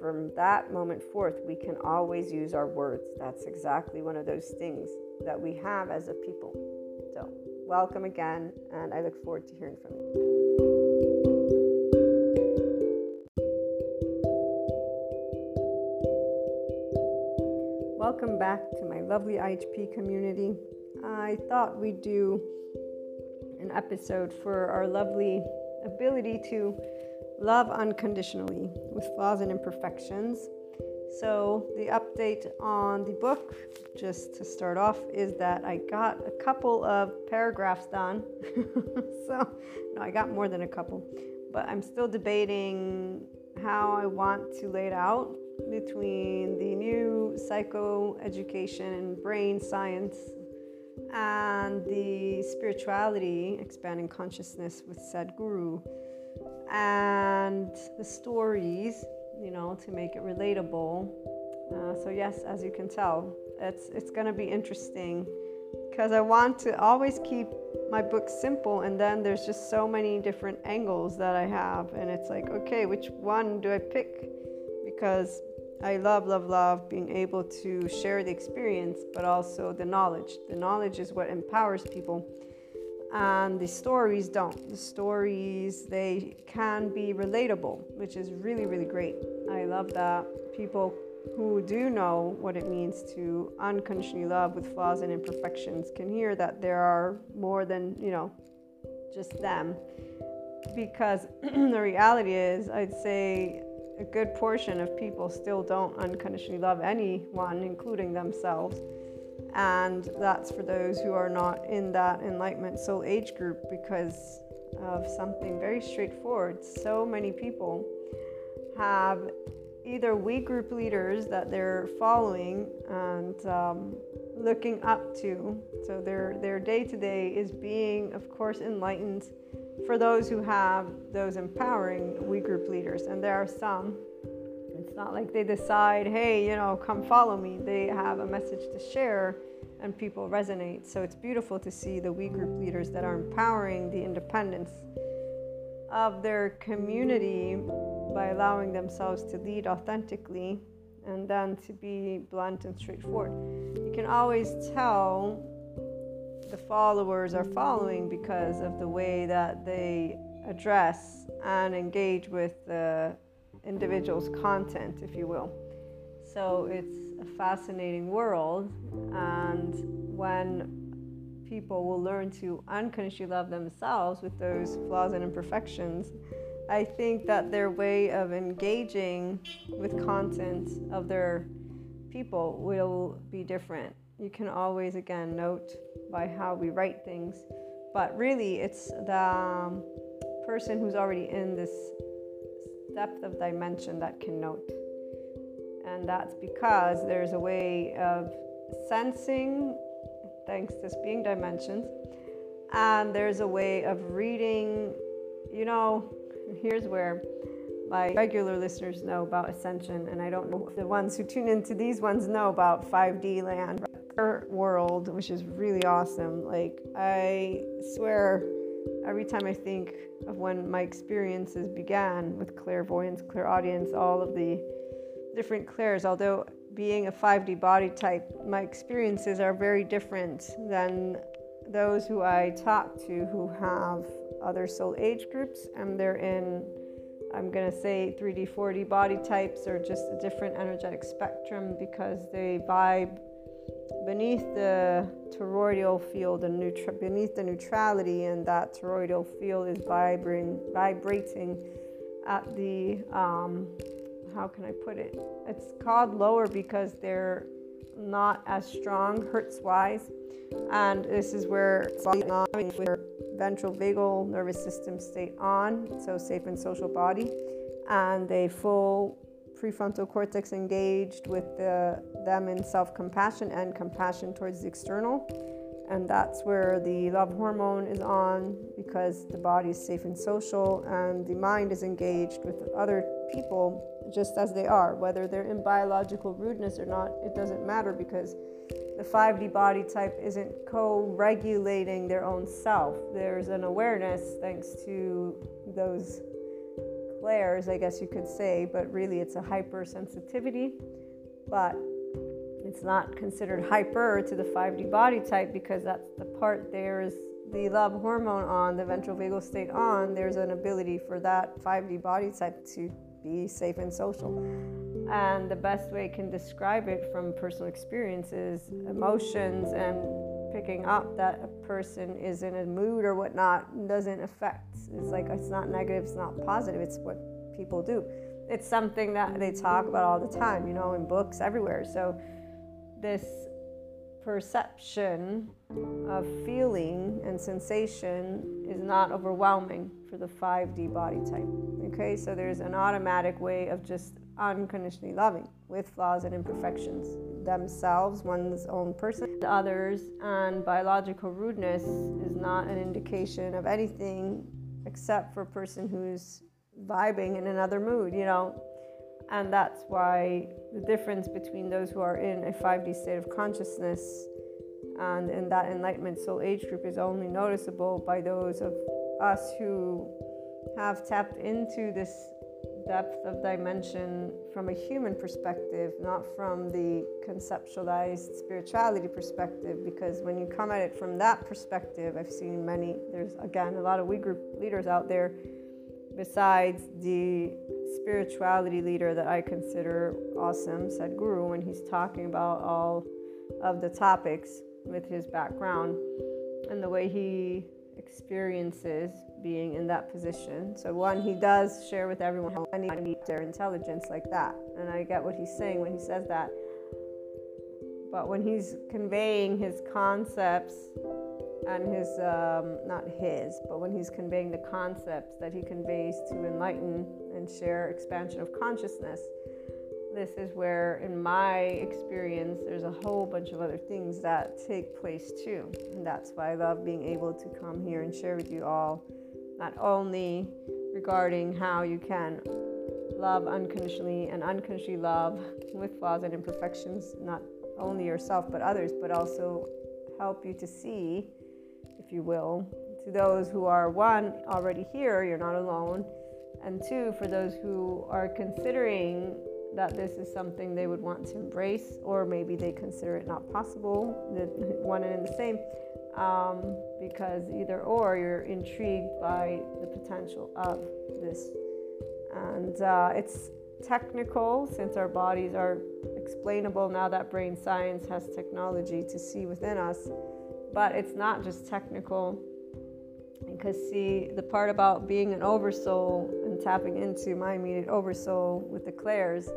from that moment forth, we can always use our words. That's exactly one of those things that we have as a people. So, welcome again, and I look forward to hearing from you. welcome back to my lovely IHP community. I thought we'd do an episode for our lovely ability to love unconditionally with flaws and imperfections. So, the update on the book, just to start off, is that I got a couple of paragraphs done. so, no, I got more than a couple, but I'm still debating how I want to lay it out between the new psychoeducation and brain science and the spirituality, expanding consciousness with Sadhguru, and the stories, you know, to make it relatable. Uh, so yes, as you can tell, it's it's going to be interesting because I want to always keep my book simple, and then there's just so many different angles that I have, and it's like, okay, which one do I pick? Because I love, love, love being able to share the experience, but also the knowledge. The knowledge is what empowers people, and the stories don't. The stories, they can be relatable, which is really, really great. I love that people who do know what it means to unconditionally love with flaws and imperfections can hear that there are more than, you know, just them. Because the reality is, I'd say a good portion of people still don't unconditionally love anyone, including themselves. And that's for those who are not in that enlightenment soul age group because of something very straightforward. So many people have either we group leaders that they're following and um, looking up to. So their their day to day is being, of course, enlightened for those who have those empowering we group leaders, and there are some. It's not like they decide, hey, you know, come follow me. They have a message to share, and people resonate. So it's beautiful to see the we group leaders that are empowering the independence of their community by allowing themselves to lead authentically and then to be blunt and straightforward. You can always tell the followers are following because of the way that they address and engage with the individual's content, if you will. So it's a fascinating world, and when people will learn to unconsciously love themselves with those flaws and imperfections, I think that their way of engaging with content of their people will be different. You can always, again, note by how we write things, but really it's the um, person who's already in this depth of dimension that can note. And that's because there's a way of sensing thanks to being dimensions. And there's a way of reading, you know, here's where my regular listeners know about ascension, and I don't know the ones who tune into these ones know about 5D land world, which is really awesome. Like, I swear, every time I think of when my experiences began with clairvoyance, clairaudience, all of the different clairs, although being a 5D body type, my experiences are very different than those who I talk to who have other soul age groups and they're in, I'm going to say 3D, 4D body types or just a different energetic spectrum because they vibe beneath the toroidal field and beneath the neutrality, and that toroidal field is vibrating, vibrating at the um, how can I put it? It's called lower because they're not as strong hertz wise. And this is where where ventral vagal nervous system state on, so safe and social body, and a full prefrontal cortex engaged with the, them in self compassion and compassion towards the external. And that's where the love hormone is on because the body is safe and social, and the mind is engaged with other people just as they are, whether they're in biological rudeness or not, it doesn't matter because the 5D body type isn't co regulating their own self. There's an awareness thanks to those clairs, I guess you could say, but really it's a hypersensitivity. But it's not considered hyper to the 5D body type because that's the part there's the love hormone on, the ventral vagal state on, there's an ability for that 5D body type to be safe and social. And the best way I can describe it from personal experiences, emotions, and picking up that a person is in a mood or whatnot doesn't affect. It's like it's not negative, it's not positive, it's what people do. It's something that they talk about all the time, you know, in books everywhere. So, this perception of feeling and sensation is not overwhelming for the 5D body type. Okay, so there's an automatic way of just unconditionally loving with flaws and imperfections themselves, one's own person, others, and biological rudeness is not an indication of anything except for a person who's vibing in another mood, you know. And that's why the difference between those who are in a 5D state of consciousness and in that enlightenment soul age group is only noticeable by those of us who have tapped into this depth of dimension from a human perspective, not from the conceptualized spirituality perspective. Because when you come at it from that perspective, I've seen many, there's again a lot of we group leaders out there, besides the spirituality leader that I consider awesome, Sadhguru, when he's talking about all of the topics with his background and the way he experiences being in that position. So, one, he does share with everyone how many need their intelligence like that. And I get what he's saying when he says that. But when he's conveying his concepts and his, um, not his, but when he's conveying the concepts that he conveys to enlighten and share expansion of consciousness, this is where, in my experience, there's a whole bunch of other things that take place too. And that's why I love being able to come here and share with you all, not only regarding how you can love unconditionally and unconditionally love with flaws and imperfections, not only yourself but others, but also help you to see, if you will, to those who are one, already here, you're not alone, and two, for those who are considering that this is something they would want to embrace, or maybe they consider it not possible, one and the same, um, because either or you're intrigued by the potential of this. And uh, it's technical since our bodies are explainable now that brain science has technology to see within us, but it's not just technical. Because, see, the part about being an oversoul and tapping into my immediate oversoul with the clairs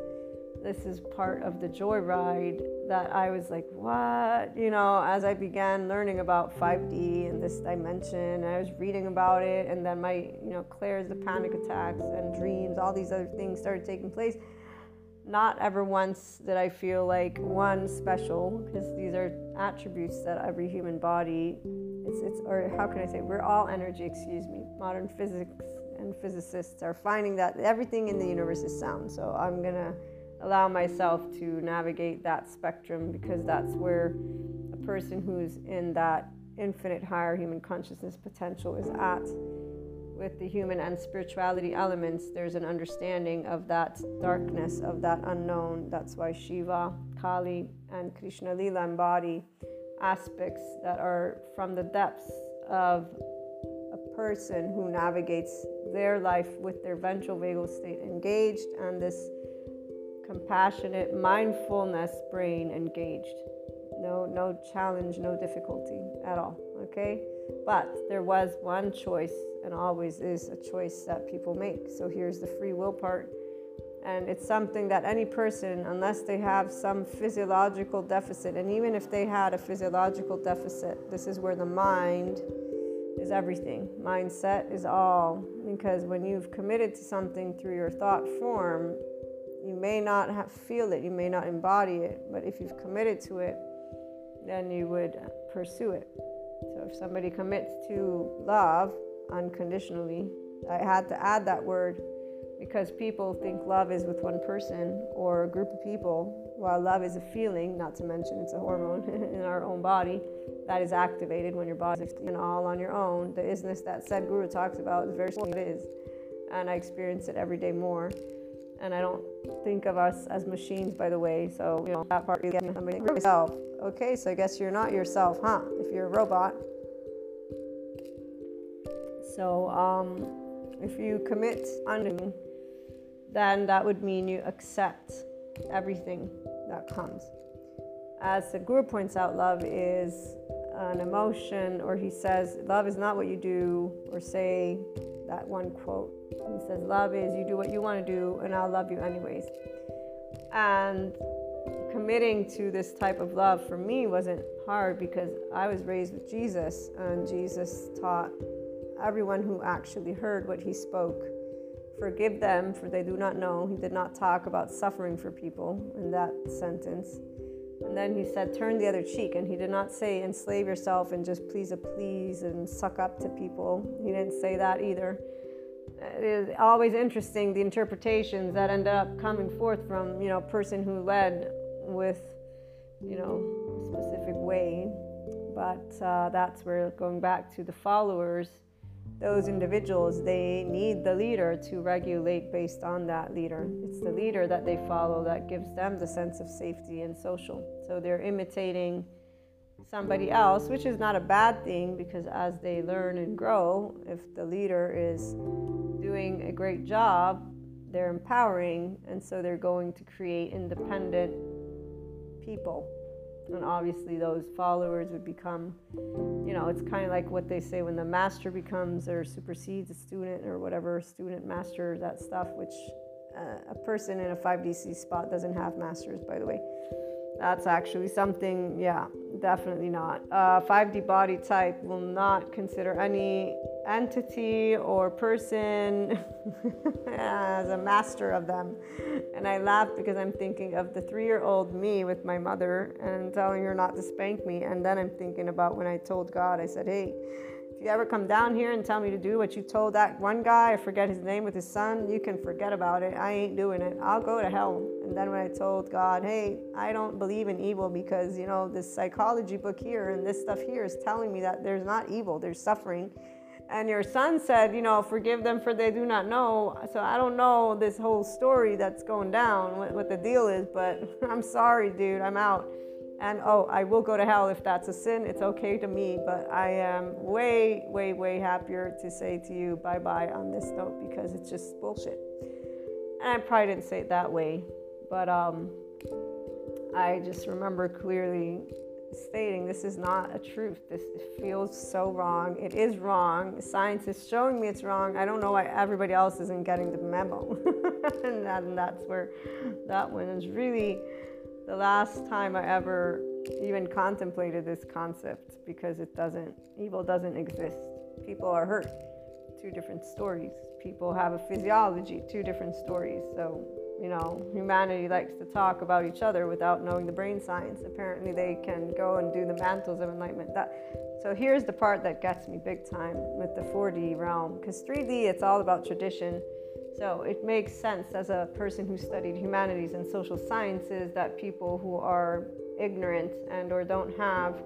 this is part of the joyride that I was like, what? You know, as I began learning about 5D and this dimension, I was reading about it, and then my, you know, clairs, the panic attacks and dreams, all these other things started taking place. Not ever once did I feel like one special, because these are attributes that every human body, it's, it's, or how can I say, we're all energy, excuse me. Modern physics and physicists are finding that everything in the universe is sound. So I'm gonna allow myself to navigate that spectrum because that's where a person who's in that infinite higher human consciousness potential is at. With the human and spirituality elements, there's an understanding of that darkness, of that unknown. That's why Shiva, Kali, and Krishna Lila embody aspects that are from the depths of person who navigates their life with their ventral vagal state engaged and this compassionate mindfulness brain engaged. No, no challenge, no difficulty at all. Okay? But there was one choice, and always is a choice that people make. So here's the free will part. And it's something that any person, unless they have some physiological deficit, and even if they had a physiological deficit, this is where the mind is everything. Mindset is all. Because when you've committed to something through your thought form, you may not have, feel it, you may not embody it, but if you've committed to it, then you would pursue it. So if somebody commits to love unconditionally, I had to add that word because people think love is with one person or a group of people, while love is a feeling, not to mention it's a hormone in our own body that is activated when your body is all on your own. The isness that Sadhguru talks about is very what it is. And I experience it every day more and I don't think of us as machines, by the way. So you know that part somebody yourself. Okay, so I guess you're not yourself, huh? If you're a robot. So um, if you commit undoing, then that would mean you accept everything that comes. As Sadhguru points out, love is an emotion, or he says, love is not what you do or say, that one quote. He says, Love is you do what you want to do, and I'll love you anyways. And committing to this type of love for me wasn't hard because I was raised with Jesus, and Jesus taught everyone who actually heard what he spoke. Forgive them, for they do not know. He did not talk about suffering for people in that sentence. And then he said, Turn the other cheek. And he did not say, Enslave yourself and just please a please and suck up to people. He didn't say that either. It is always interesting the interpretations that end up coming forth from, you know, person who led with, you know, a specific way. But uh, that's where going back to the followers those individuals they need the leader to regulate based on that leader. It's the leader that they follow that gives them the sense of safety and social. So they're imitating somebody else which is not a bad thing because as they learn and grow if the leader is doing a great job they're empowering and so they're going to create independent people and obviously those followers would become you know it's kind of like what they say when the master becomes or supersedes a student or whatever student master that stuff which uh, a person in a 5dc spot doesn't have masters by the way. That's actually something yeah definitely not. Uh, 5d body type will not consider any entity or person as a master of them. And I laugh because I'm thinking of the three year old me with my mother and telling her not to spank me. And then I'm thinking about when I told God, I said, hey, if you ever come down here and tell me to do what you told that one guy, I forget his name with his son, you can forget about it. I ain't doing it. I'll go to hell. And then when I told God, hey, I don't believe in evil because, you know, this psychology book here and this stuff here is telling me that there's not evil, there's suffering and your son said, you know, forgive them for they do not know. So I don't know this whole story that's going down, what, what, the deal is, but I'm sorry, dude, I'm out. And oh, I will go to hell if that's a sin. It's okay to me, but I am way, way, way happier to say to you bye bye on this note because it's just bullshit. And I probably didn't say it that way, but um, I just remember clearly stating this is not a truth. This feels so wrong. It is wrong. Science is showing me it's wrong. I don't know why everybody else isn't getting the memo. and, that, and that's where that one is really the last time I ever even contemplated this concept because it doesn't, evil doesn't exist. People are hurt. Two different stories. People have a physiology, two different stories. So you know, humanity likes to talk about each other without knowing the brain science. Apparently, they can go and do the mantles of enlightenment. That, so here's the part that gets me big time with the 4D realm, because 3D it's all about tradition. So it makes sense as a person who studied humanities and social sciences that people who are ignorant and or don't have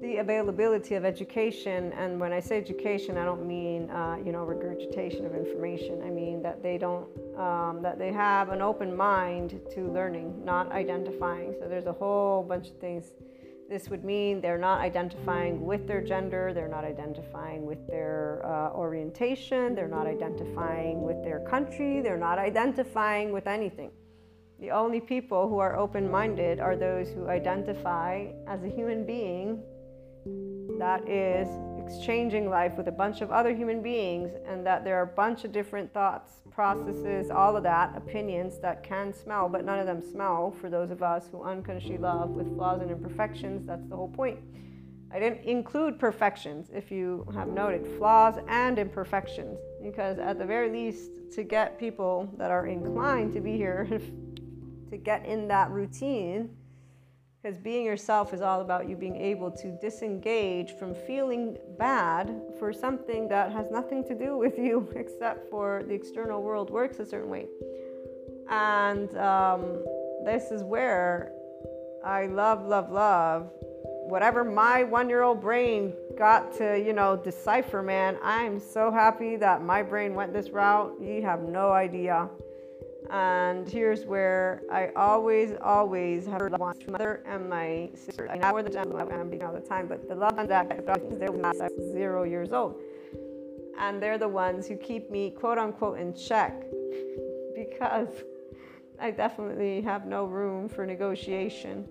the availability of education, and when I say education, I don't mean uh, you know regurgitation of information. I mean that they don't um, that they have an open mind to learning, not identifying. So there's a whole bunch of things. This would mean they're not identifying with their gender, they're not identifying with their uh, orientation, they're not identifying with their country, they're not identifying with anything. The only people who are open minded are those who identify as a human being that is exchanging life with a bunch of other human beings, and that there are a bunch of different thoughts, processes, all of that, opinions that can smell, but none of them smell for those of us who unconsciously love with flaws and imperfections. That's the whole point. I didn't include perfections, if you have noted, flaws and imperfections, because at the very least, to get people that are inclined to be here, to get in that routine, because being yourself is all about you being able to disengage from feeling bad for something that has nothing to do with you except for the external world works a certain way. And um, this is where I love, love, love. Whatever my one year old brain got to, you know, decipher, man, I'm so happy that my brain went this route. You have no idea. And here's where I always, always have ones, my mother and my sister. I know where the gem I'm being all the time, but the love ones that they're when I was zero years old. And they're the ones who keep me, quote unquote, in check because I definitely have no room for negotiation.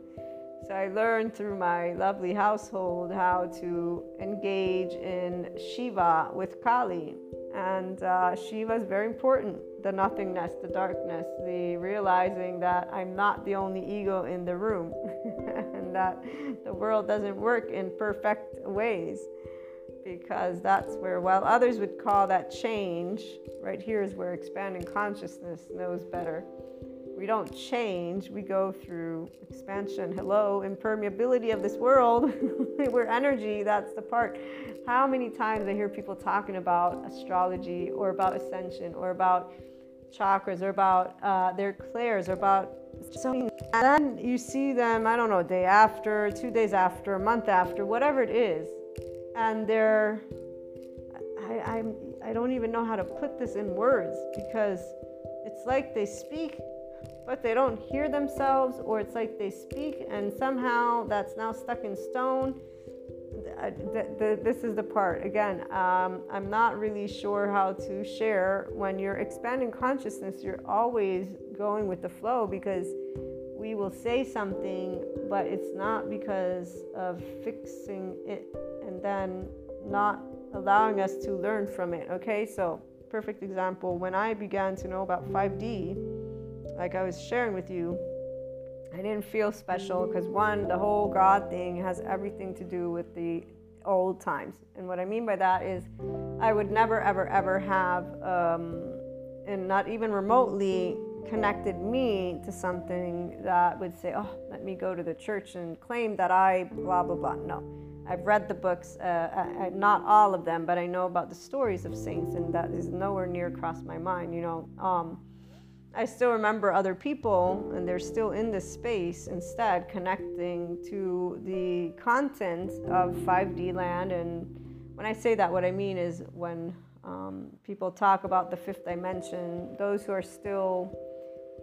So I learned through my lovely household how to engage in Shiva with Kali. And uh, Shiva is very important the nothingness, the darkness, the realizing that I'm not the only ego in the room and that the world doesn't work in perfect ways. Because that's where, while others would call that change, right here is where expanding consciousness knows better we don't change, we go through expansion. Hello, impermeability of this world. We're energy, that's the part. How many times I hear people talking about astrology or about ascension or about chakras or about uh, their clairs or about so and then you see them, I don't know, day after, two days after, a month after, whatever it is, and they're I, I'm I don't even know how to put this in words because it's like they speak but they don't hear themselves, or it's like they speak and somehow that's now stuck in stone. The, the, this is the part again. Um, I'm not really sure how to share. When you're expanding consciousness, you're always going with the flow because we will say something, but it's not because of fixing it and then not allowing us to learn from it. Okay, so perfect example when I began to know about 5D like I was sharing with you, I didn't feel special because one, the whole God thing has everything to do with the old times. And what I mean by that is, I would never, ever, ever have, um, and not even remotely connected me to something that would say, oh, let me go to the church and claim that I blah, blah, blah. No. I've read the books, uh, I, I, not all of them, but I know about the stories of saints, and that is nowhere near crossed my mind, you know. Um, I still remember other people, and they're still in this space instead, connecting to the content of 5D land. And when I say that, what I mean is when um, people talk about the fifth dimension, those who are still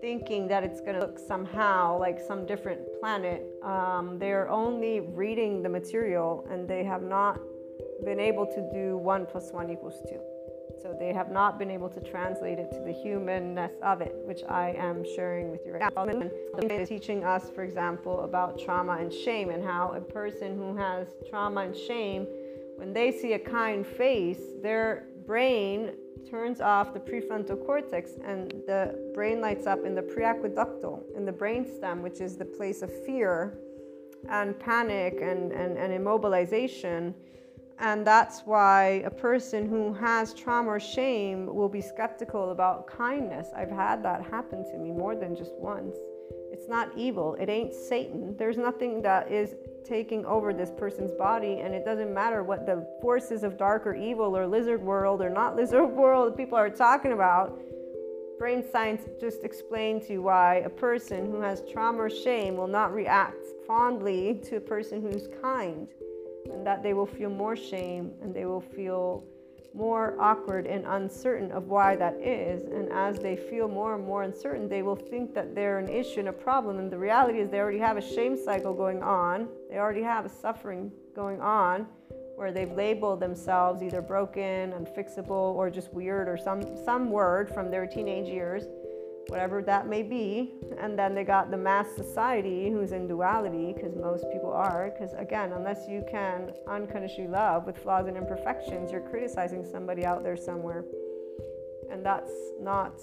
thinking that it's going to look somehow like some different planet, um, they're only reading the material and they have not been able to do one plus one equals two. So they have not been able to translate it to the humanness of it, which I am sharing with you right now. And teaching us, for example, about trauma and shame and how a person who has trauma and shame, when they see a kind face, their brain turns off the prefrontal cortex and the brain lights up in the periaqueductal, in the brainstem, which is the place of fear and panic and, and, and immobilization and that's why a person who has trauma or shame will be skeptical about kindness. I've had that happen to me more than just once. It's not evil, it ain't Satan. There's nothing that is taking over this person's body, and it doesn't matter what the forces of dark or evil or lizard world or not lizard world people are talking about. Brain science just explained to you why a person who has trauma or shame will not react fondly to a person who's kind and that they will feel more shame and they will feel more awkward and uncertain of why that is. And as they feel more and more uncertain, they will think that they're an issue and a problem. And the reality is, they already have a shame cycle going on, they already have a suffering going on where they've labeled themselves either broken, unfixable, or just weird, or some, some word from their teenage years whatever that may be. And then they got the mass society who's in duality, because most people are. Because again, unless you can unconditionally love with flaws and imperfections, you're criticizing somebody out there somewhere. And that's not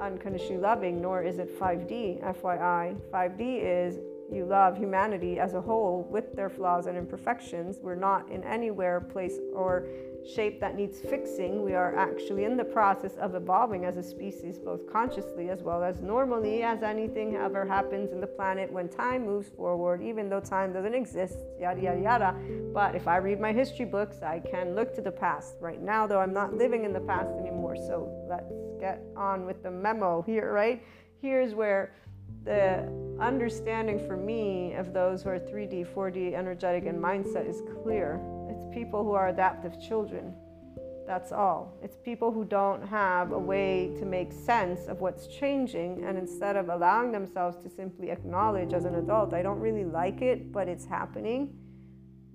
unconditionally loving, nor is it 5D, FYI. 5D is you love humanity as a whole with their flaws and imperfections. We're not in anywhere, place, or shape that needs fixing. We are actually in the process of evolving as a species, both consciously as well as normally, as anything ever happens in the planet when time moves forward, even though time doesn't exist, yada, yada, yada. But if I read my history books, I can look to the past. Right now, though, I'm not living in the past anymore. So let's get on with the memo here, right? Here's where the understanding for me of those who are 3D, 4D, energetic, and mindset is clear people who are adaptive children. That's all. It's people who don't have a way to make sense of what's changing, and instead of allowing themselves to simply acknowledge as an adult, I don't really like it, but it's happening,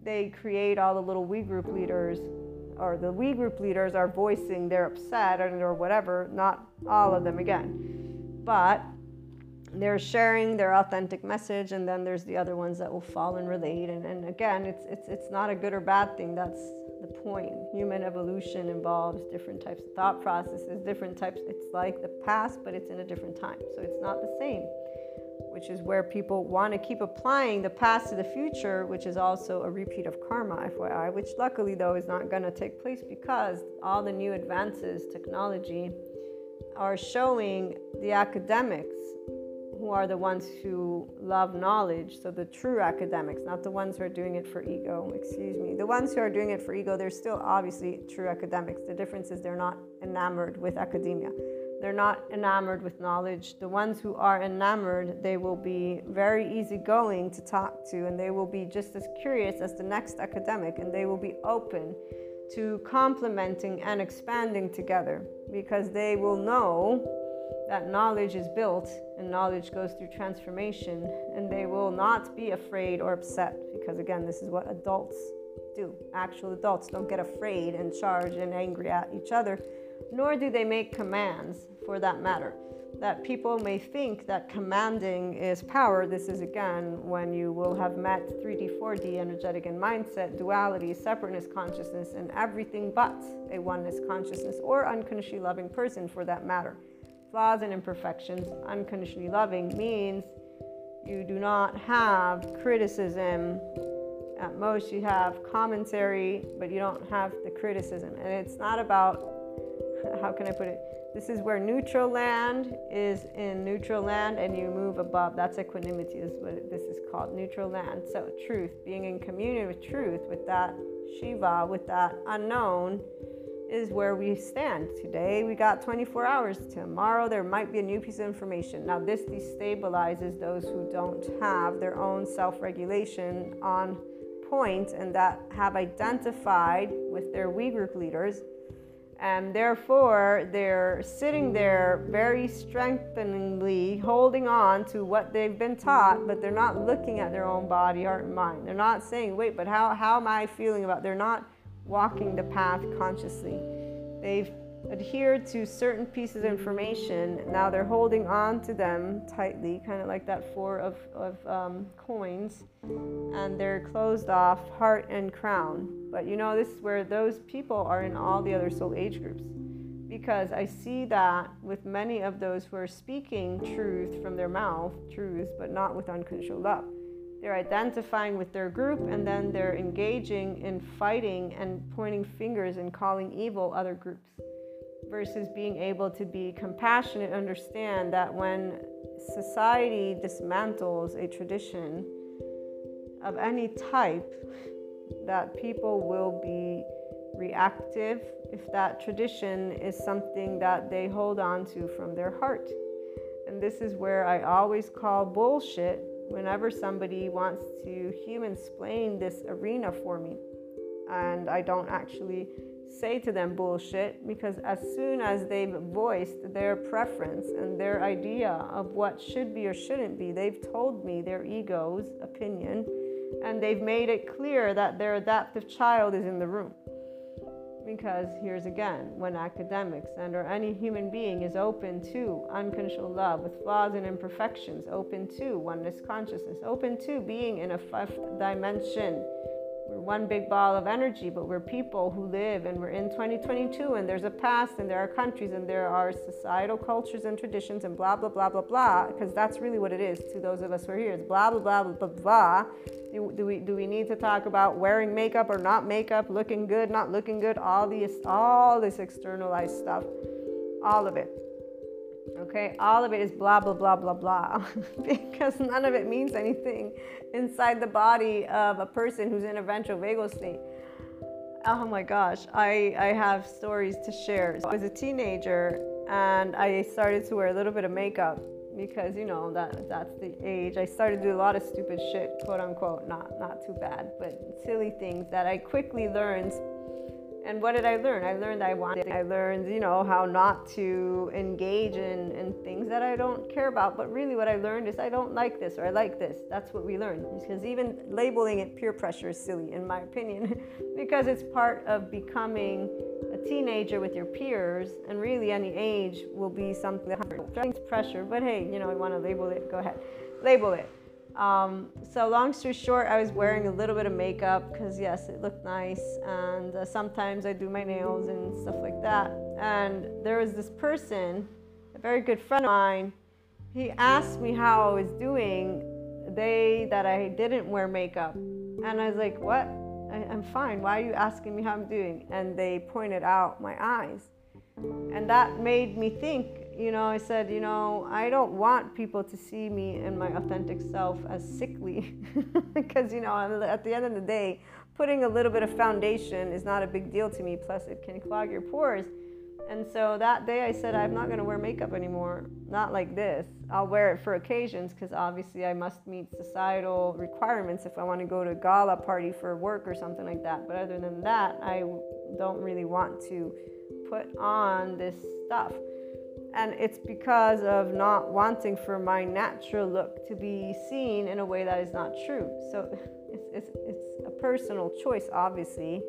they create all the little we group leaders, or the we group leaders are voicing they're upset or, or whatever, not all of them again. But they're sharing their authentic message and then there's the other ones that will fall and relate. And, and again it's it's it's not a good or bad thing. That's the point. Human evolution involves different types of thought processes different types. It's like the past but it's in a different time. So it's not the same which is where people want to keep applying the past to the future which is also a repeat of karma fyi which luckily though is not going to take place because all the new advances technology are showing the academics who are the ones who love knowledge. So the true academics, not the ones who are doing it for ego, excuse me. The ones who are doing it for ego, they're still obviously true academics. The difference is they're not enamored with academia. They're not enamored with knowledge. The ones who are enamored, they will be very easygoing to talk to, and they will be just as curious as the next academic, and they will be open to complementing and expanding together because they will know that knowledge is built and knowledge goes through transformation, and they will not be afraid or upset because, again, this is what adults do. Actual adults don't get afraid and charge and angry at each other, nor do they make commands for that matter. That people may think that commanding is power. This is again when you will have met 3D, 4D, energetic, and mindset, duality, separateness consciousness, and everything but a oneness consciousness or unconditionally loving person for that matter flaws and imperfections, unconditionally loving means you do not have criticism. At most, you have commentary, but you don't have the criticism. And it's not about, how can I put it? This is where neutral land is in neutral land and you move above. That's equanimity, is what this is called neutral land. So, truth, being in communion with truth, with that Shiva, with that unknown is where we stand. Today we got 24 hours. Tomorrow there might be a new piece of information. Now, this destabilizes those who don't have their own self regulation on point and that have identified with their we group leaders. And therefore, they're sitting there very strengtheningly holding on to what they've been taught, but they're not looking at their own body, heart, and mind. They're not saying, wait, but how, how am I feeling about? They're not walking the path consciously. They've adhered to certain pieces of information. Now they're holding on to them tightly, kind of like that four of, of um, coins, and they're closed off heart and crown. But you know, this is where those people are in all the other soul age groups. Because I see that with many of those who are speaking truth from their mouth, truth, but not with unconditional love they're identifying with their group and then they're engaging in fighting and pointing fingers and calling evil other groups versus being able to be compassionate understand that when society dismantles a tradition of any type that people will be reactive if that tradition is something that they hold on to from their heart. And this is where i always call bullshit whenever somebody wants to human explain this arena for me and I don't actually say to them bullshit because as soon as they've voiced their preference and their idea of what should be or shouldn't be, they've told me their ego's opinion and they've made it clear that their adaptive child is in the room. Because here's again, when academics and or any human being is open to unconditional love with flaws and imperfections, open to oneness consciousness, open to being in a fifth dimension. We're one big ball of energy, but we're people who live and we're in 2022 and there's a past and there are countries and there are societal cultures and traditions and blah, blah, blah, blah, blah, because that's really what it is to those of us who are here. It's blah, blah, blah, blah, blah, blah do, do, we do we need to talk about wearing makeup or not makeup, looking good, not looking good, all these all this externalized stuff, all of it. Okay, all of it is blah blah blah blah blah because none of it means anything inside the body of a person who's in a ventral vagal state. Oh my gosh, I, I have stories to share. So I was a teenager and I started to wear a little bit of makeup because you know that that's the age. I started to do a lot of stupid shit, quote unquote, not not too bad, but silly things that I quickly learned. And what did I learn? I learned I wanted. I learned, you know, how not to engage in, in things that I don't care about. But really, what I learned is I don't like this or I like this. That's what we learned. Because even labeling it peer pressure is silly, in my opinion, because it's part of becoming a teenager with your peers. And really, any age will be something that driving pressure, but hey, you know, I want to label it. Go ahead, label it. Um, so long story short, I was wearing a little bit of makeup because yes, it looked nice, and uh, sometimes I do my nails and stuff like that. And there was this person, a very good friend of mine. He asked me how I was doing the day that I didn't wear makeup, and I was like, "What? I, I'm fine. Why are you asking me how I'm doing?" And they pointed out my eyes, and that made me think you know, I said, you know, I don't want people to see me and my authentic self as sickly because, you know, at the end of the day, putting a little bit of foundation is not a big deal to me. Plus, it can clog your pores. And so that day I said, I'm not going to wear makeup anymore. Not like this. I'll wear it for occasions because obviously I must meet societal requirements if I want to go to a gala party for work or something like that. But other than that, I don't really want to put on this stuff and it's because of not wanting for my natural look to be seen in a way that is not true. So it's, it's, it's a personal choice, obviously,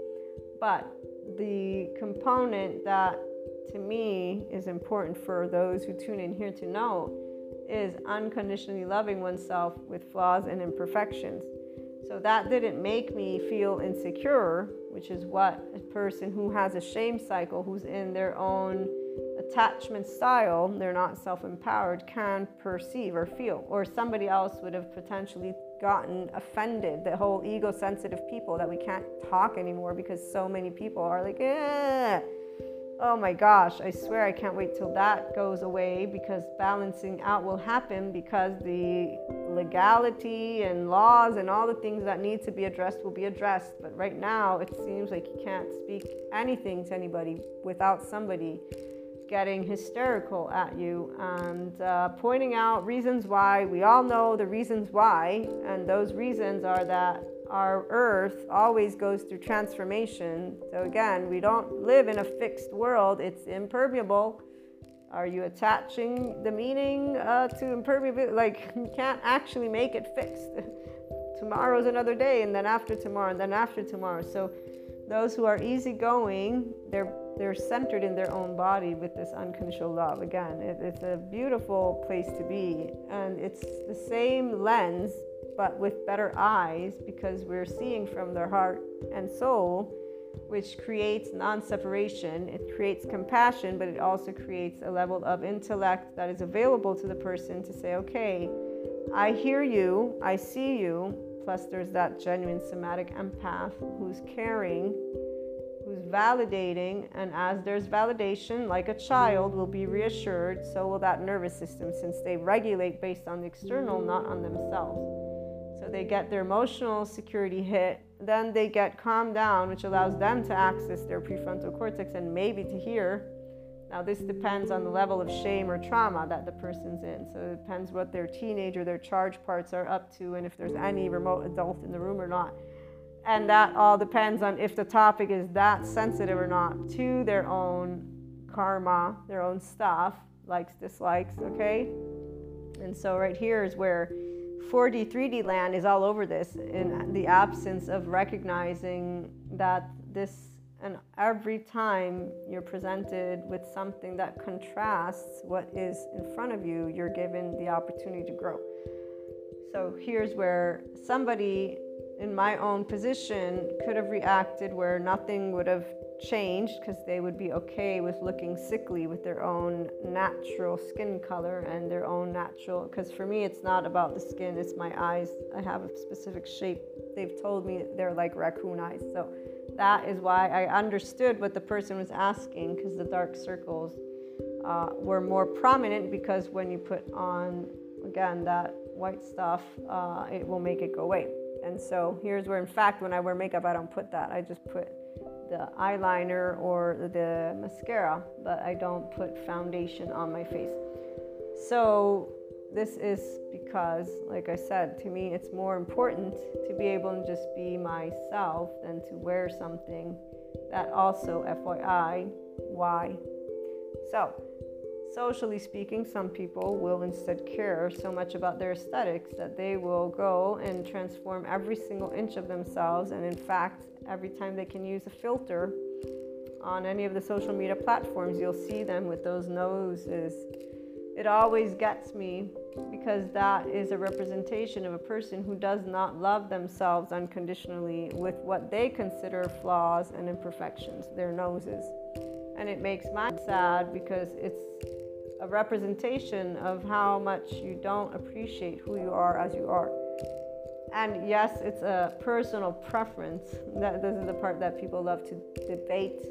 but the component that to me is important for those who tune in here to know is unconditionally loving oneself with flaws and imperfections. So that didn't make me feel insecure, which is what a person who has a shame cycle, who's in their own attachment style, they're not self empowered, can perceive or feel. Or somebody else would have potentially gotten offended. The whole ego sensitive people that we can't talk anymore because so many people are like, eh. Oh my gosh, I swear I can't wait till that goes away because balancing out will happen because the legality and laws and all the things that need to be addressed will be addressed. But right now, it seems like you can't speak anything to anybody without somebody getting hysterical at you and uh, pointing out reasons why. We all know the reasons why, and those reasons are that our earth always goes through transformation. So, again, we don't live in a fixed world, it's impermeable. Are you attaching the meaning uh, to impermeable? Like, you can't actually make it fixed. Tomorrow's another day, and then after tomorrow, and then after tomorrow. So, those who are easygoing, they're they're centered in their own body with this unconditional love. Again, it, it's a beautiful place to be, and it's the same lens, but with better eyes because we're seeing from their heart and soul, which creates non separation. It creates compassion, but it also creates a level of intellect that is available to the person to say, okay, I hear you, I see you. Plus, there's that genuine somatic empath who's caring who's validating, and as there's validation, like a child will be reassured, so will that nervous system since they regulate based on the external, not on themselves. So they get their emotional security hit, then they get calmed down, which allows them to access their prefrontal cortex and maybe to hear. Now, this depends on the level of shame or trauma that the person's in. So it depends what their teenager, their charge parts are up to, and if there's any remote adult in the room or not and that all depends on if the topic is that sensitive or not to their own karma, their own stuff, likes, dislikes, okay? And so, right here is where 4D, 3D land is all over this in the absence of recognizing that this, and every time you're presented with something that contrasts what is in front of you, you're given the opportunity to grow. So, here's where somebody in my own position could have reacted where nothing would have changed because they would be okay with looking sickly with their own natural skin color and their own natural because for me it's not about the skin it's my eyes i have a specific shape they've told me they're like raccoon eyes so that is why i understood what the person was asking because the dark circles uh, were more prominent because when you put on again that white stuff uh, it will make it go away and so here's where, in fact, when I wear makeup, I don't put that. I just put the eyeliner or the mascara, but I don't put foundation on my face. So this is because, like I said, to me, it's more important to be able to just be myself than to wear something that also, FYI, why. So, Socially speaking, some people will instead care so much about their aesthetics that they will go and transform every single inch of themselves. And in fact, every time they can use a filter on any of the social media platforms, you'll see them with those noses it always gets me because that is a representation of a person who does not love themselves unconditionally with what they consider flaws and imperfections, their noses. And it makes me sad because it's a representation of how much you don't appreciate who you are as you are. And yes, it's a personal preference. That this is the part that people love to debate.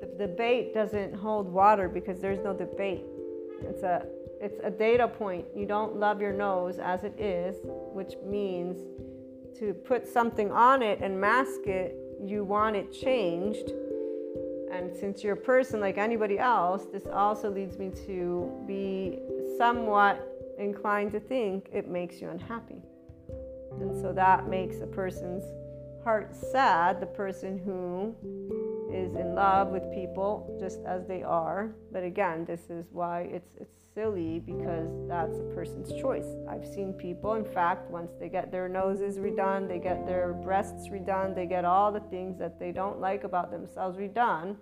The debate doesn't hold water because there's no debate. It's a it's a data point. You don't love your nose as it is, which means to put something on it and mask it, you want it changed. And since you're a person like anybody else, this also leads me to be somewhat inclined to think it makes you unhappy. And so that makes a person's heart sad, the person who is in love with people just as they are. But again, this is why it's it's silly because that's a person's choice. I've seen people, in fact, once they get their noses redone, they get their breasts redone, they get all the things that they don't like about themselves redone,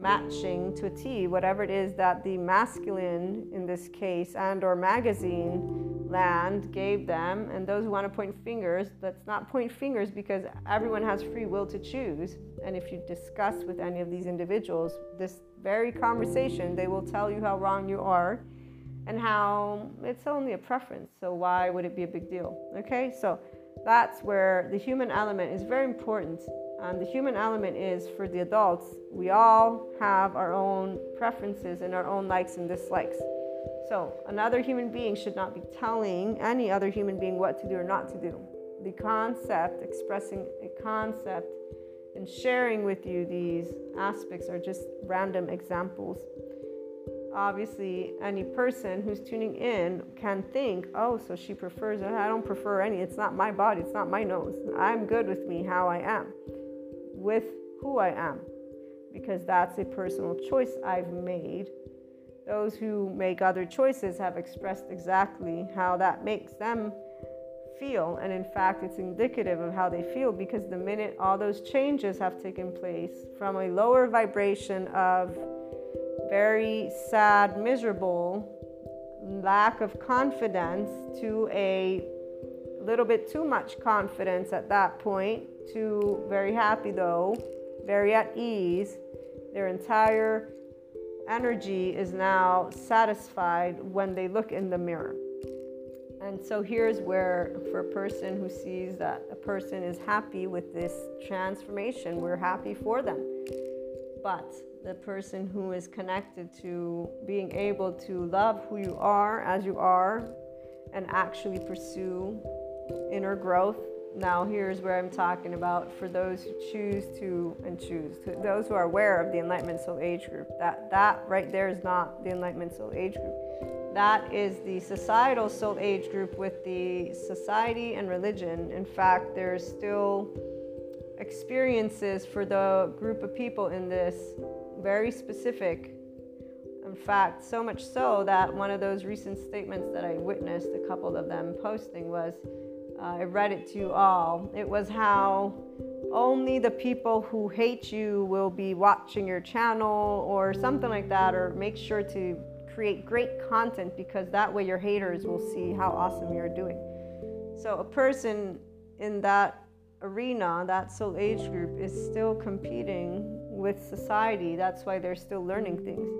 matching to a T whatever it is that the masculine in this case and or magazine land gave them. And those who want to point fingers let's not point fingers because everyone has free will to choose. And if you discuss with any of these individuals this very conversation they will tell you how wrong you are and how it's only a preference. So why would it be a big deal? Okay so that's where the human element is very important and the human element is for the adults, we all have our own preferences and our own likes and dislikes. So, another human being should not be telling any other human being what to do or not to do. The concept, expressing a concept, and sharing with you these aspects are just random examples. Obviously, any person who's tuning in can think, oh, so she prefers, I don't prefer any. It's not my body, it's not my nose. I'm good with me how I am with who I am because that's a personal choice I've made. Those who make other choices have expressed exactly how that makes them feel. And in fact, it's indicative of how they feel because the minute all those changes have taken place from a lower vibration of very sad, miserable, lack of confidence to a little bit too much confidence at that point Too very happy though, very at ease. Their entire energy is now satisfied when they look in the mirror. And so here's where, for a person who sees that a person is happy with this transformation, we're happy for them. But the person who is connected to being able to love who you are as you are and actually pursue inner growth now, here's where I'm talking about for those who choose to and choose, to those who are aware of the Enlightenment Soul Age group. That, that right there is not the Enlightenment Soul Age group. That is the societal soul age group with the society and religion. In fact, there's still experiences for the group of people in this very specific. In fact, so much so that one of those recent statements that I witnessed, a couple of them posting, was I read it to you all. It was how only the people who hate you will be watching your channel or something like that, or make sure to create great content because that way your haters will see how awesome you're doing. So, a person in that arena, that soul age group, is still competing with society. That's why they're still learning things.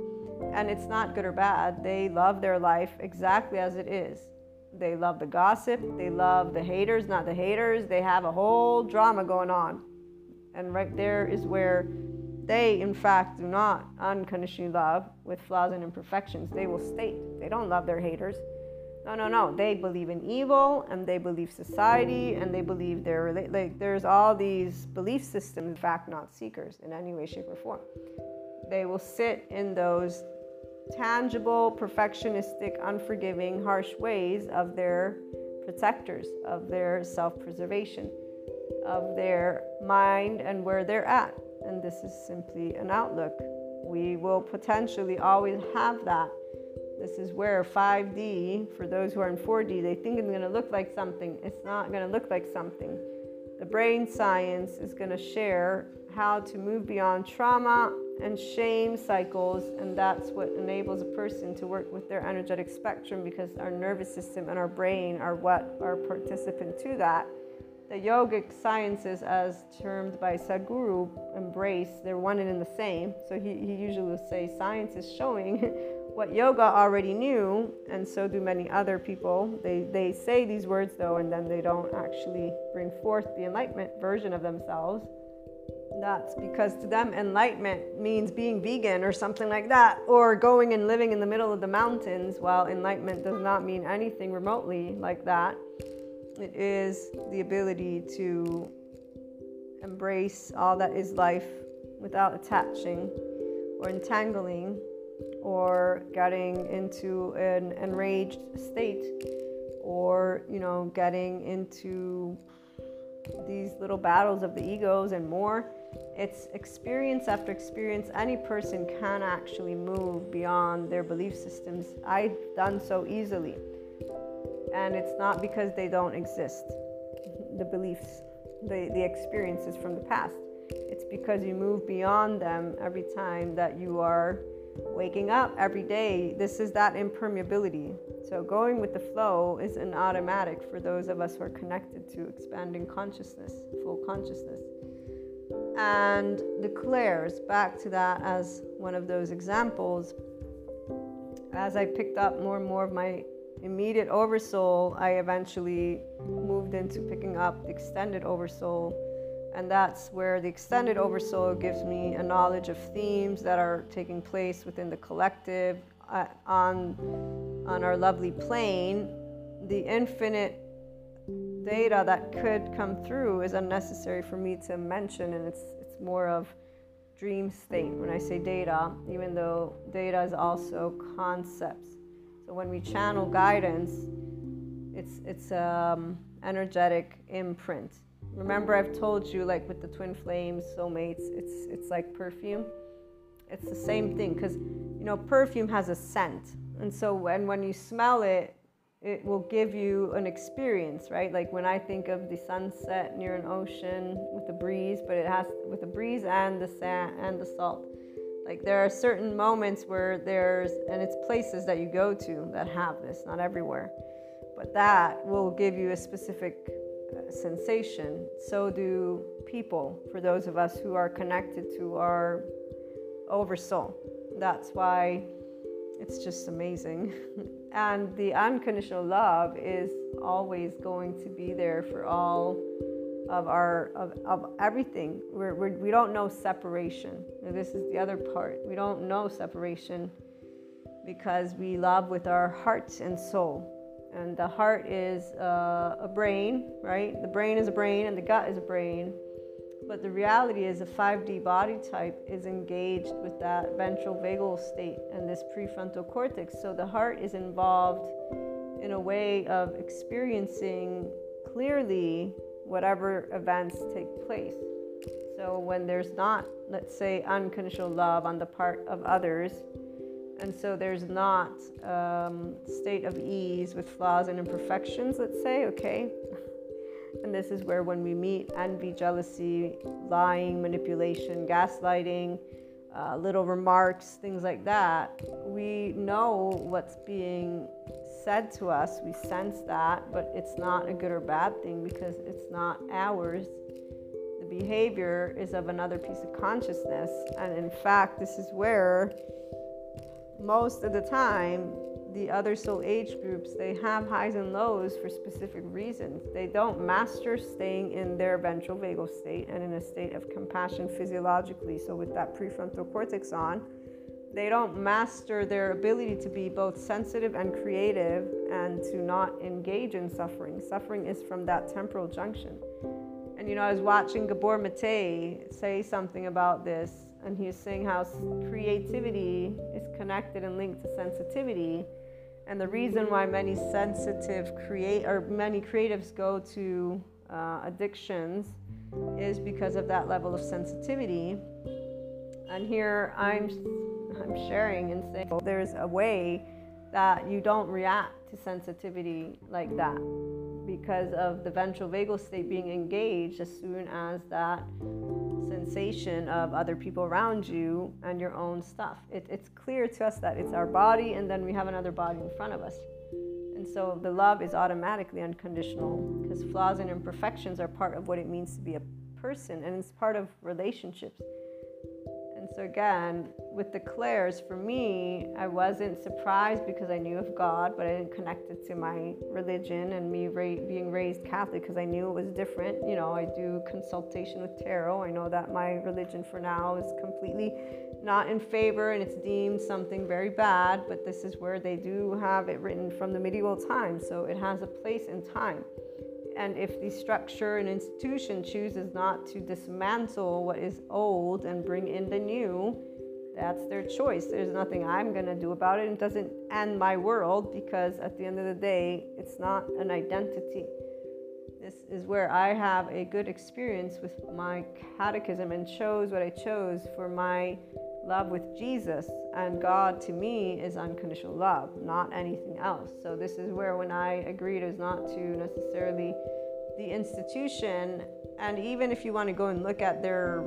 And it's not good or bad. They love their life exactly as it is. They love the gossip. They love the haters, not the haters. They have a whole drama going on. And right there is where they, in fact, do not unconditionally love with flaws and imperfections. They will state they don't love their haters. No, no, no. They believe in evil and they believe society and they believe they're like there's all these belief systems, in fact, not seekers in any way, shape, or form. They will sit in those tangible, perfectionistic, unforgiving, harsh ways of their protectors, of their self preservation, of their mind and where they're at. And this is simply an outlook. We will potentially always have that. This is where 5D, for those who are in 4D, they think it's going to look like something. It's not going to look like something the brain science is going to share how to move beyond trauma and shame cycles, and that's what enables a person to work with their energetic spectrum because our nervous system and our brain are what are participant to that. The yogic sciences, as termed by Sadhguru, embrace, they're one and in the same. So he, he usually will say science is showing what yoga already knew, and so do many other people. They, they say these words though, and then they don't actually bring forth the enlightenment version of themselves. That's because to them, enlightenment means being vegan or something like that, or going and living in the middle of the mountains, while enlightenment does not mean anything remotely like that. It is the ability to embrace all that is life without attaching or entangling or getting into an enraged state or, you know, getting into these little battles of the egos and more. It's experience after experience. Any person can actually move beyond their belief systems. I've done so easily. And it's not because they don't exist, the beliefs, the, the experiences from the past. It's because you move beyond them every time that you are waking up every day. This is that impermeability. So, going with the flow is an automatic for those of us who are connected to expanding consciousness, full consciousness. And the clairs back to that as one of those examples. As I picked up more and more of my immediate oversoul, I eventually moved into picking up the extended oversoul and that's where the extended oversoul gives me a knowledge of themes that are taking place within the collective uh, on on our lovely plane. The infinite data that could come through is unnecessary for me to mention and it's it's more of dream state. When i say data even though data is also concepts. So when we channel guidance it's it's um energetic imprint Remember, I've told you, like with the twin flames, soulmates, it's it's like perfume. It's the same thing because you know perfume has a scent, and so when when you smell it, it will give you an experience, right? Like when I think of the sunset near an ocean with the breeze, but it has with the breeze and the sand and the salt. Like there are certain moments where there's and it's places that you go to that have this, not everywhere. But that will give you a specific sensation, so do people for those of us who are connected to our oversoul. That's why it's just amazing. and the unconditional love is always going to be there for all of our of, of everything we're, we're, we do not know separation this is the other part we don't know separation because we love with our heart and soul and the heart is uh, a brain, right? The brain is a brain, and the gut is a brain. But the reality is, a 5D body type is engaged with that ventral vagal state and this prefrontal cortex. So the heart is involved in a way of experiencing clearly whatever events take place. So when there's not, let's say, unconditional love on the part of others, and so there's not um, state of ease with flaws and imperfections let's say okay? And this is where when we meet envy jealousy lying manipulation gaslighting uh, little remarks things like that we know what's being said to us we sense that but it's not a good or bad thing because it's not ours. The behavior is of another piece of consciousness and in fact this is where most of the time the other soul age groups they have highs and lows for specific reasons. They don't master staying in their ventral vagal state and in a state of compassion physiologically. So with that prefrontal cortex on they don't master their ability to be both sensitive and creative and to not engage in suffering. Suffering is from that temporal junction. And you know i was watching Gabor Maté say something about this and he's saying how creativity is connected and linked to sensitivity. And the reason why many sensitive create or many creatives go to uh, addictions is because of that level of sensitivity. And here i'm i'm sharing and saying there's a way that you don't react to sensitivity like that because of the ventral vagal state being engaged as soon as that sensation of other people around you and your own stuff. It, it's clear to us that it's our body and then we have another body in front of us. And so the love is automatically unconditional because flaws and imperfections are part of what it means to be a person and it's part of relationships. So, again, with the clairs, for me, I wasn't surprised because I knew of God, but I didn't connect it to my religion and me ra- being raised Catholic because I knew it was different. You know, I do consultation with tarot. I know that my religion for now is completely not in favor and it's deemed something very bad, but this is where they do have it written from the medieval times. So it has a place in time. And if the structure and institution chooses not to dismantle what is old and bring in the new, that's their choice. There's nothing I'm going to do about it. It doesn't end my world because at the end of the day, it's not an identity. This is where I have a good experience with my catechism and chose what I chose for my love with Jesus and God to me is unconditional love, not anything else. So, this is where when I agreed is not to necessarily the institution, and even if you want to go and look at their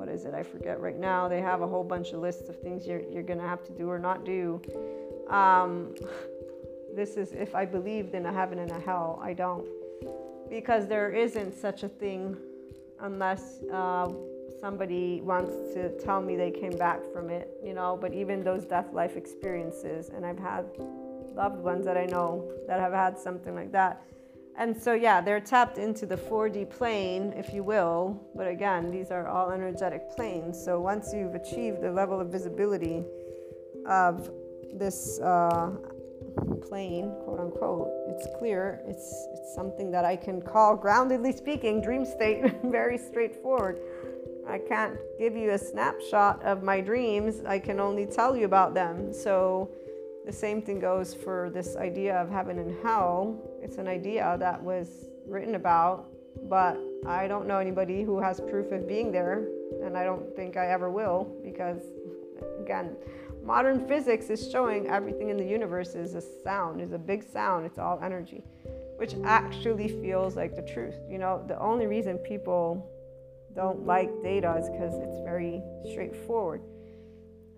what is it? I forget right now. They have a whole bunch of lists of things you're, you're going to have to do or not do. Um, this is if I believed in a heaven and a hell. I don't. Because there isn't such a thing unless uh, somebody wants to tell me they came back from it, you know. But even those death life experiences, and I've had loved ones that I know that have had something like that. And so, yeah, they're tapped into the 4D plane, if you will. But again, these are all energetic planes. So, once you've achieved the level of visibility of this uh, plane, quote unquote, it's clear. It's, it's something that I can call, groundedly speaking, dream state, very straightforward. I can't give you a snapshot of my dreams. I can only tell you about them. So the same thing goes for this idea of heaven and hell. It's an idea that was written about, but I don't know anybody who has proof of being there, and I don't think I ever will because, again, modern physics is showing everything in the universe is a sound, is a big sound, it's all energy, which actually feels like the truth. You know, the only reason people don't like data is because it's very straightforward.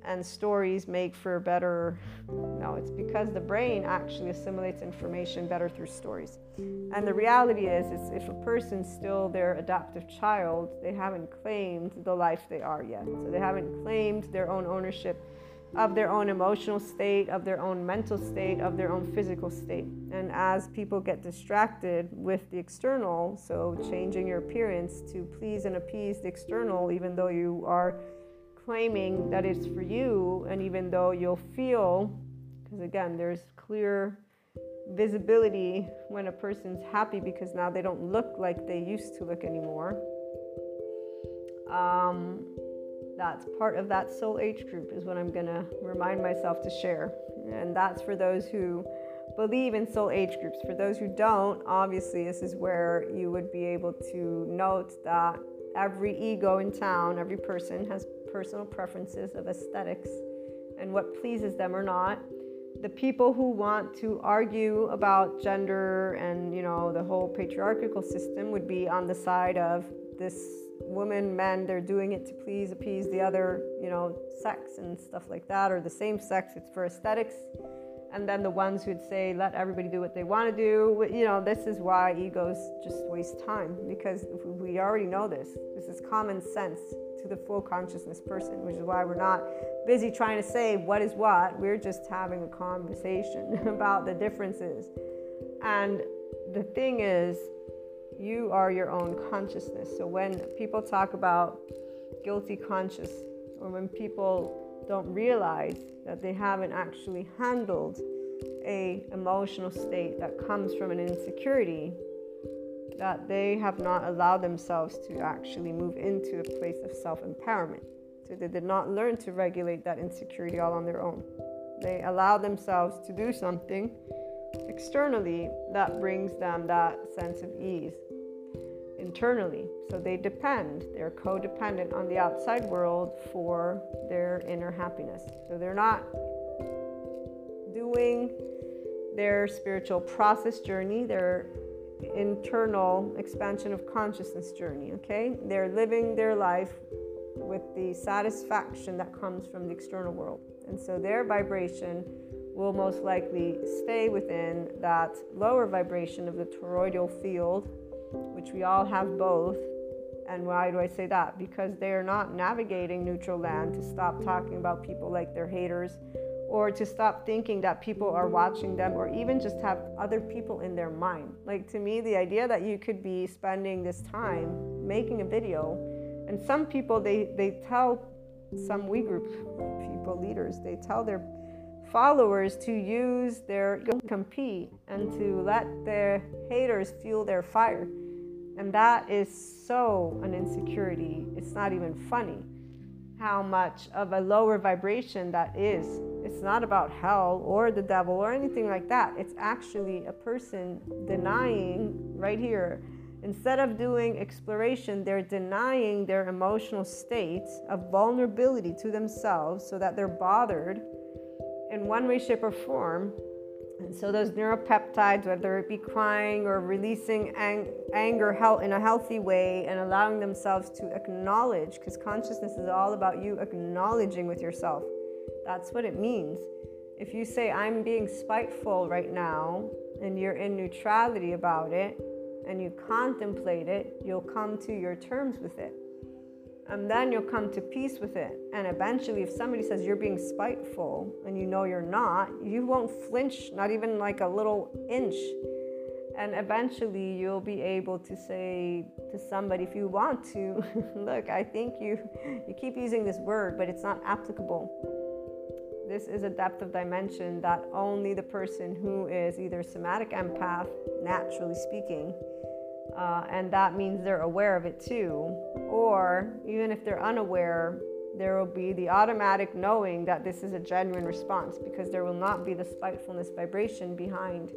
And stories make for better no it's because the brain actually assimilates information better through stories. And the reality is, is if a person's still their adaptive child they haven't claimed the life they are yet. So they haven't claimed their own ownership of their own emotional state, of their own mental state, of their own physical state. And as people get distracted with the external, so changing your appearance to please and appease the external, even though you are claiming that it's for you, and even though you'll feel, because again, there's clear visibility when a person's happy because now they don't look like they used to look anymore. Um, that's part of that soul age group is what I'm going to remind myself to share. And that's for those who believe in soul age groups. For those who don't, obviously, this is where you would be able to note that every ego in town, every person has personal preferences of aesthetics and what pleases them or not. The people who want to argue about gender and, you know, the whole patriarchal system would be on the side of this women, men, they're doing it to please, appease the other, you know, sex and stuff like that, or the same sex, it's for aesthetics. And then the ones who'd say, let everybody do what they want to do, you know, this is why egos just waste time because we already know this. This is common sense to the full consciousness person, which is why we're not busy trying to say what is what. We're just having a conversation about the differences. And the thing is, you are your own consciousness. So when people talk about guilty conscious, or when people don't realize that they haven't actually handled a emotional state that comes from an insecurity that they have not allowed themselves to actually move into a place of self-empowerment. So they did not learn to regulate that insecurity all on their own. They allow themselves to do something externally that brings them that sense of ease internally. So they depend, they're codependent on the outside world for their inner happiness. So they're not doing their spiritual process journey, they're internal expansion of consciousness journey, okay? They're living their life with the satisfaction that comes from the external world. And so their vibration will most likely stay within that lower vibration of the toroidal field, which we all have both. And why do I say that? Because they are not navigating neutral land to stop talking about people like they're haters or to stop thinking that people are watching them or even just have other people in their mind. Like to me, the idea that you could be spending this time making a video and some people they, they tell some we group people leaders, they tell their followers to use their compete and to let their haters fuel their fire. And that is so an insecurity. It's not even funny how much of a lower vibration that is. It's not about hell or the devil or anything like that. It's actually a person denying right here. Instead of doing exploration, they're denying their emotional states of vulnerability to themselves so that they're bothered in one way, shape, or form and so those neuropeptides, whether it be crying or releasing ang- anger in a healthy way and allowing themselves to acknowledge, because consciousness is all about you acknowledging with yourself. That's what it means. If you say, I'm being spiteful right now, and you're in neutrality about it, and you contemplate it, you'll come to your terms with it and then you'll come to peace with it. And eventually, if somebody says you're being spiteful and you know you're not, you won't flinch, not even like a little inch. And eventually, you'll be able to say to somebody, if you want to, look, I think you, you keep using this word, but it's not applicable. This is a depth of dimension that only the person who is either somatic empath, naturally speaking, uh, and that means they're aware of it too. Or even if they're unaware, there will be the automatic knowing that this is a genuine response because there will not be the spitefulness vibration behind.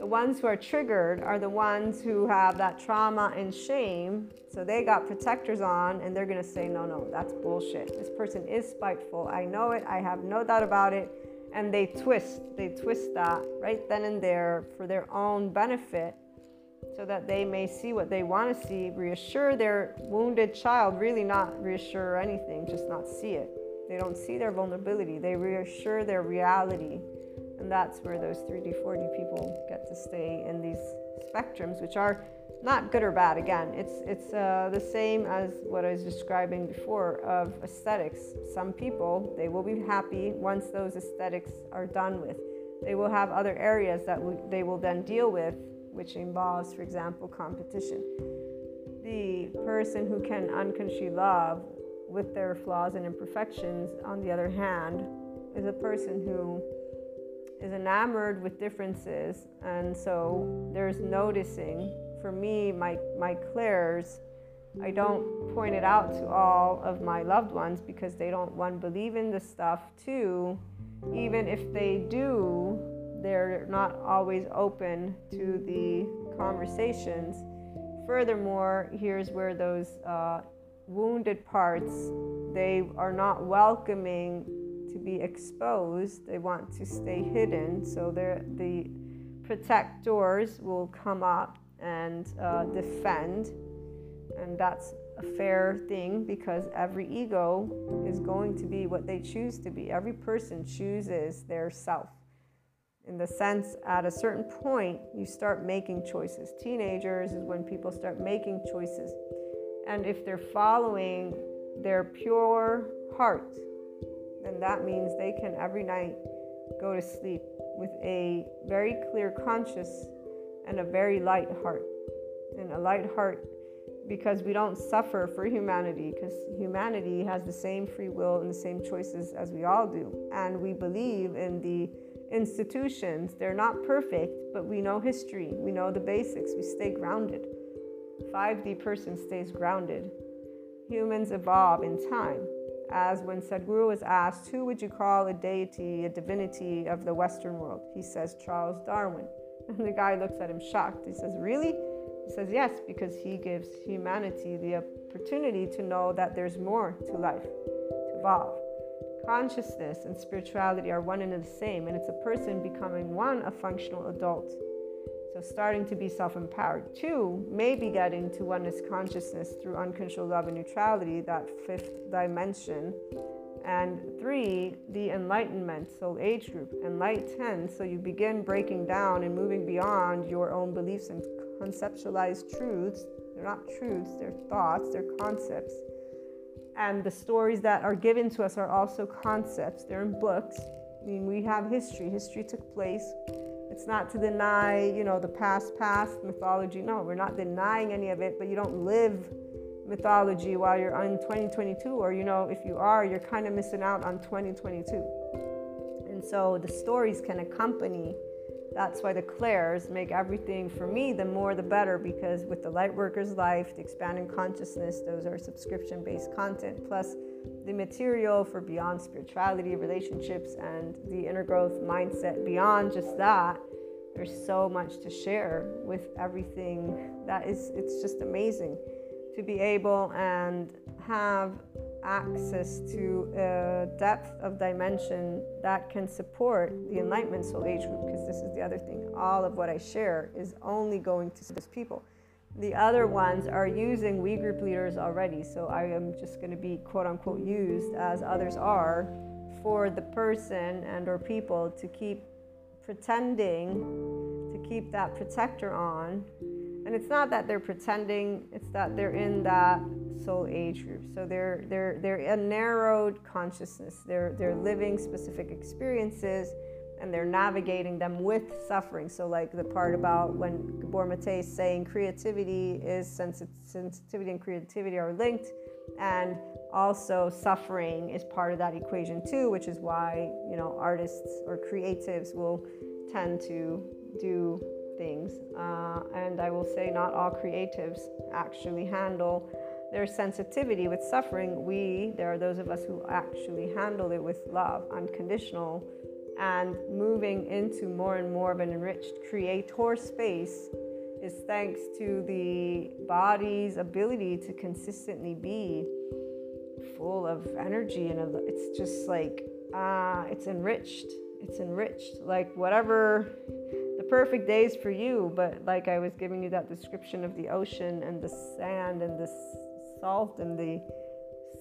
The ones who are triggered are the ones who have that trauma and shame. So they got protectors on and they're going to say, no, no, that's bullshit. This person is spiteful. I know it. I have no doubt about it. And they twist, they twist that right then and there for their own benefit so that they may see what they want to see, reassure their wounded child, really not reassure anything, just not see it. They don't see their vulnerability, they reassure their reality. And that's where those 3D, 4D people get to stay in these spectrums, which are not good or bad. Again, it's it's uh, the same as what I was describing before of aesthetics. Some people they will be happy once those aesthetics are done with. They will have other areas that they will then deal with which involves, for example, competition. The person who can unconsciously love with their flaws and imperfections, on the other hand, is a person who is enamored with differences, and so there's noticing. For me, my, my clairs, I don't point it out to all of my loved ones because they don't, one, believe in the stuff, two, even if they do, they're not always open to the conversations. Furthermore, here's where those uh, wounded parts they are not welcoming to be exposed. They want to stay hidden. So the protectors will come up and uh, defend, and that's a fair thing because every ego is going to be what they choose to be. Every person chooses their self in the sense at a certain point you start making choices. Teenagers is when people start making choices. And if they're following their pure heart then that means they can every night go to sleep with a very clear conscience and a very light heart. And a light heart because we don't suffer for humanity because humanity has the same free will and the same choices as we all do. And we believe in the institutions. They're not perfect, but we know history, we know the basics, we stay grounded. 5D person stays grounded. Humans evolve in time. As when Sadhguru was asked, Who would you call a deity, a divinity of the Western world? He says, Charles Darwin. And the guy looks at him shocked. He says, Really? He says, Yes, because he gives humanity the opportunity to know that there's more to life, to evolve. Consciousness and spirituality are one and the same, and it's a person becoming one, a functional adult. So starting to be self empowered. Two, maybe getting to oneness consciousness through unconditional love and neutrality, that fifth dimension. And three, the enlightenment, soul age group. 10, so you begin breaking down and moving beyond your own beliefs and conceptualized truths. They're not truths, they're thoughts, they're concepts. And the stories that are given to us are also concepts, they're in books. I mean, we have history. History took place it's not to deny, you know, the past, past mythology. No, we're not denying any of it, but you don't live mythology while you're on 2022, or, you know, if you are, you're kind of missing out on 2022. And so the stories can accompany. That's why the clairs make everything for me, the more the better, because with the Lightworker's Life, the Expanding Consciousness, those are subscription based content. Plus, the material for beyond spirituality, relationships, and the inner growth mindset beyond just that. There's so much to share with everything that is, it's just amazing to be able and have access to a depth of dimension that can support the enlightenment soul age group because this is the other thing all of what i share is only going to those people the other ones are using we group leaders already. So I am just going to be quote unquote used as others are for the person and or people to keep pretending to keep that protector on. And it's not that they're pretending, it's that they're in that soul age group. So they're they're they're a narrowed consciousness. They're they're living specific experiences and they're navigating them with suffering. So, like the part about when Gabor Maté is saying creativity is sensitivity and creativity are linked, and also suffering is part of that equation too, which is why you know artists or creatives will tend to do things. Uh, and I will say, not all creatives actually handle their sensitivity with suffering. We, there are those of us who actually handle it with love, unconditional and moving into more and more of an enriched creator space is thanks to the body's ability to consistently be full of energy and it's just like uh, it's enriched it's enriched like whatever perfect days for you but like i was giving you that description of the ocean and the sand and the salt and the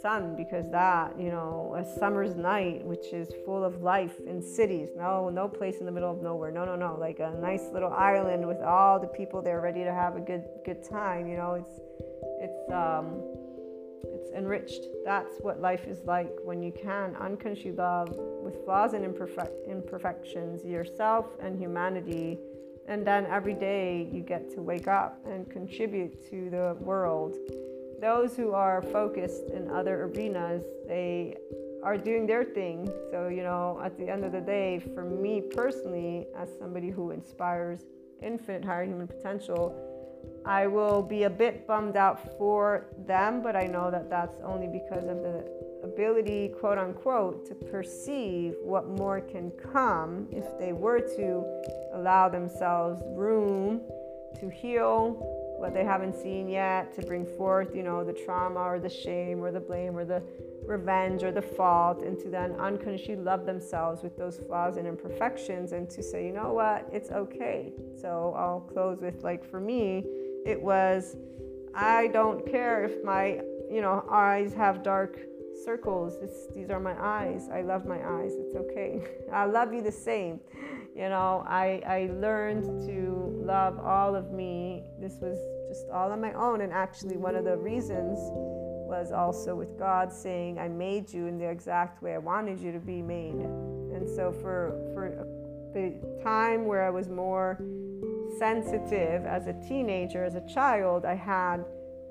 sun because that you know a summer's night which is full of life in cities no no place in the middle of nowhere no no no like a nice little island with all the people there ready to have a good good time you know it's it's um it's enriched. That's what life is like when you can unconsciously love with flaws and imperfect imperfections yourself and humanity. And then every day you get to wake up and contribute to the world. Those who are focused in other arenas, they are doing their thing. So, you know, at the end of the day, for me personally, as somebody who inspires infinite higher human potential, I will be a bit bummed out for them, but I know that that's only because of the ability, quote unquote, to perceive what more can come if they were to allow themselves room to heal what they haven't seen yet to bring forth, you know, the trauma or the shame or the blame or the revenge or the fault, and to then unconsciously love themselves with those flaws and imperfections, and to say, you know what, it's okay. So I'll close with like for me, it was, I don't care if my, you know, eyes have dark circles. It's, these are my eyes. I love my eyes. It's okay. I love you the same. You know, I, I learned to love all of me. This was just all on my own. And actually, one of the reasons was also with God saying, I made you in the exact way I wanted you to be made. And so, for, for the time where I was more sensitive as a teenager, as a child, I had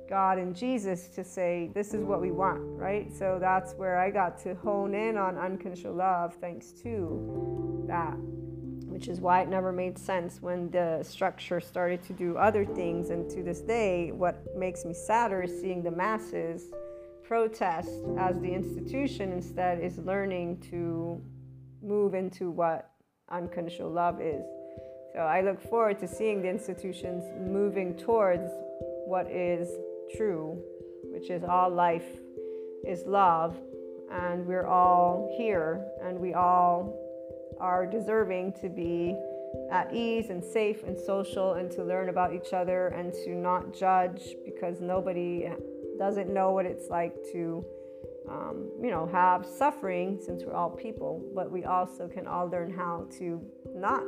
God and Jesus to say, This is what we want, right? So that's where I got to hone in on unconditional love thanks to that which is why it never made sense when the structure started to do other things. And to this day, what makes me sadder is seeing the masses protest as the institution instead is learning to move into what unconditional love is. So I look forward to seeing the institutions moving towards what is true, which is all life is love, and we're all here, and we all are deserving to be at ease and safe and social and to learn about each other and to not judge because nobody doesn't know what it's like to um, you know have suffering since we're all people. But we also can all learn how to not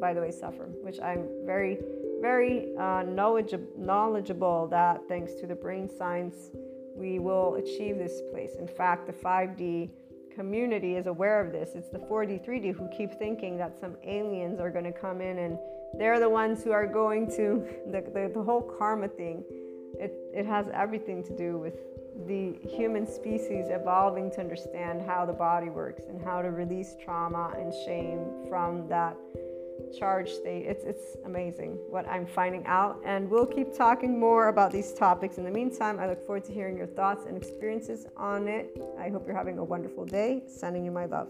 by the way suffer which i'm very very uh, knowledgeable that thanks to the brain science we will achieve this place. In fact the 5d community is aware of this. It's the 4D, 3D who keep thinking that some aliens are going to come in and they're the ones who are going to, the, the, the whole karma thing, it, it has everything to do with the human species evolving to understand how the body works and how to release trauma and shame from that charged state. It's, it's amazing what I'm finding out. And we'll keep talking more about these topics. In the meantime, I look forward to hearing your thoughts and experiences on it. I hope you're having a wonderful day. Sending you my love.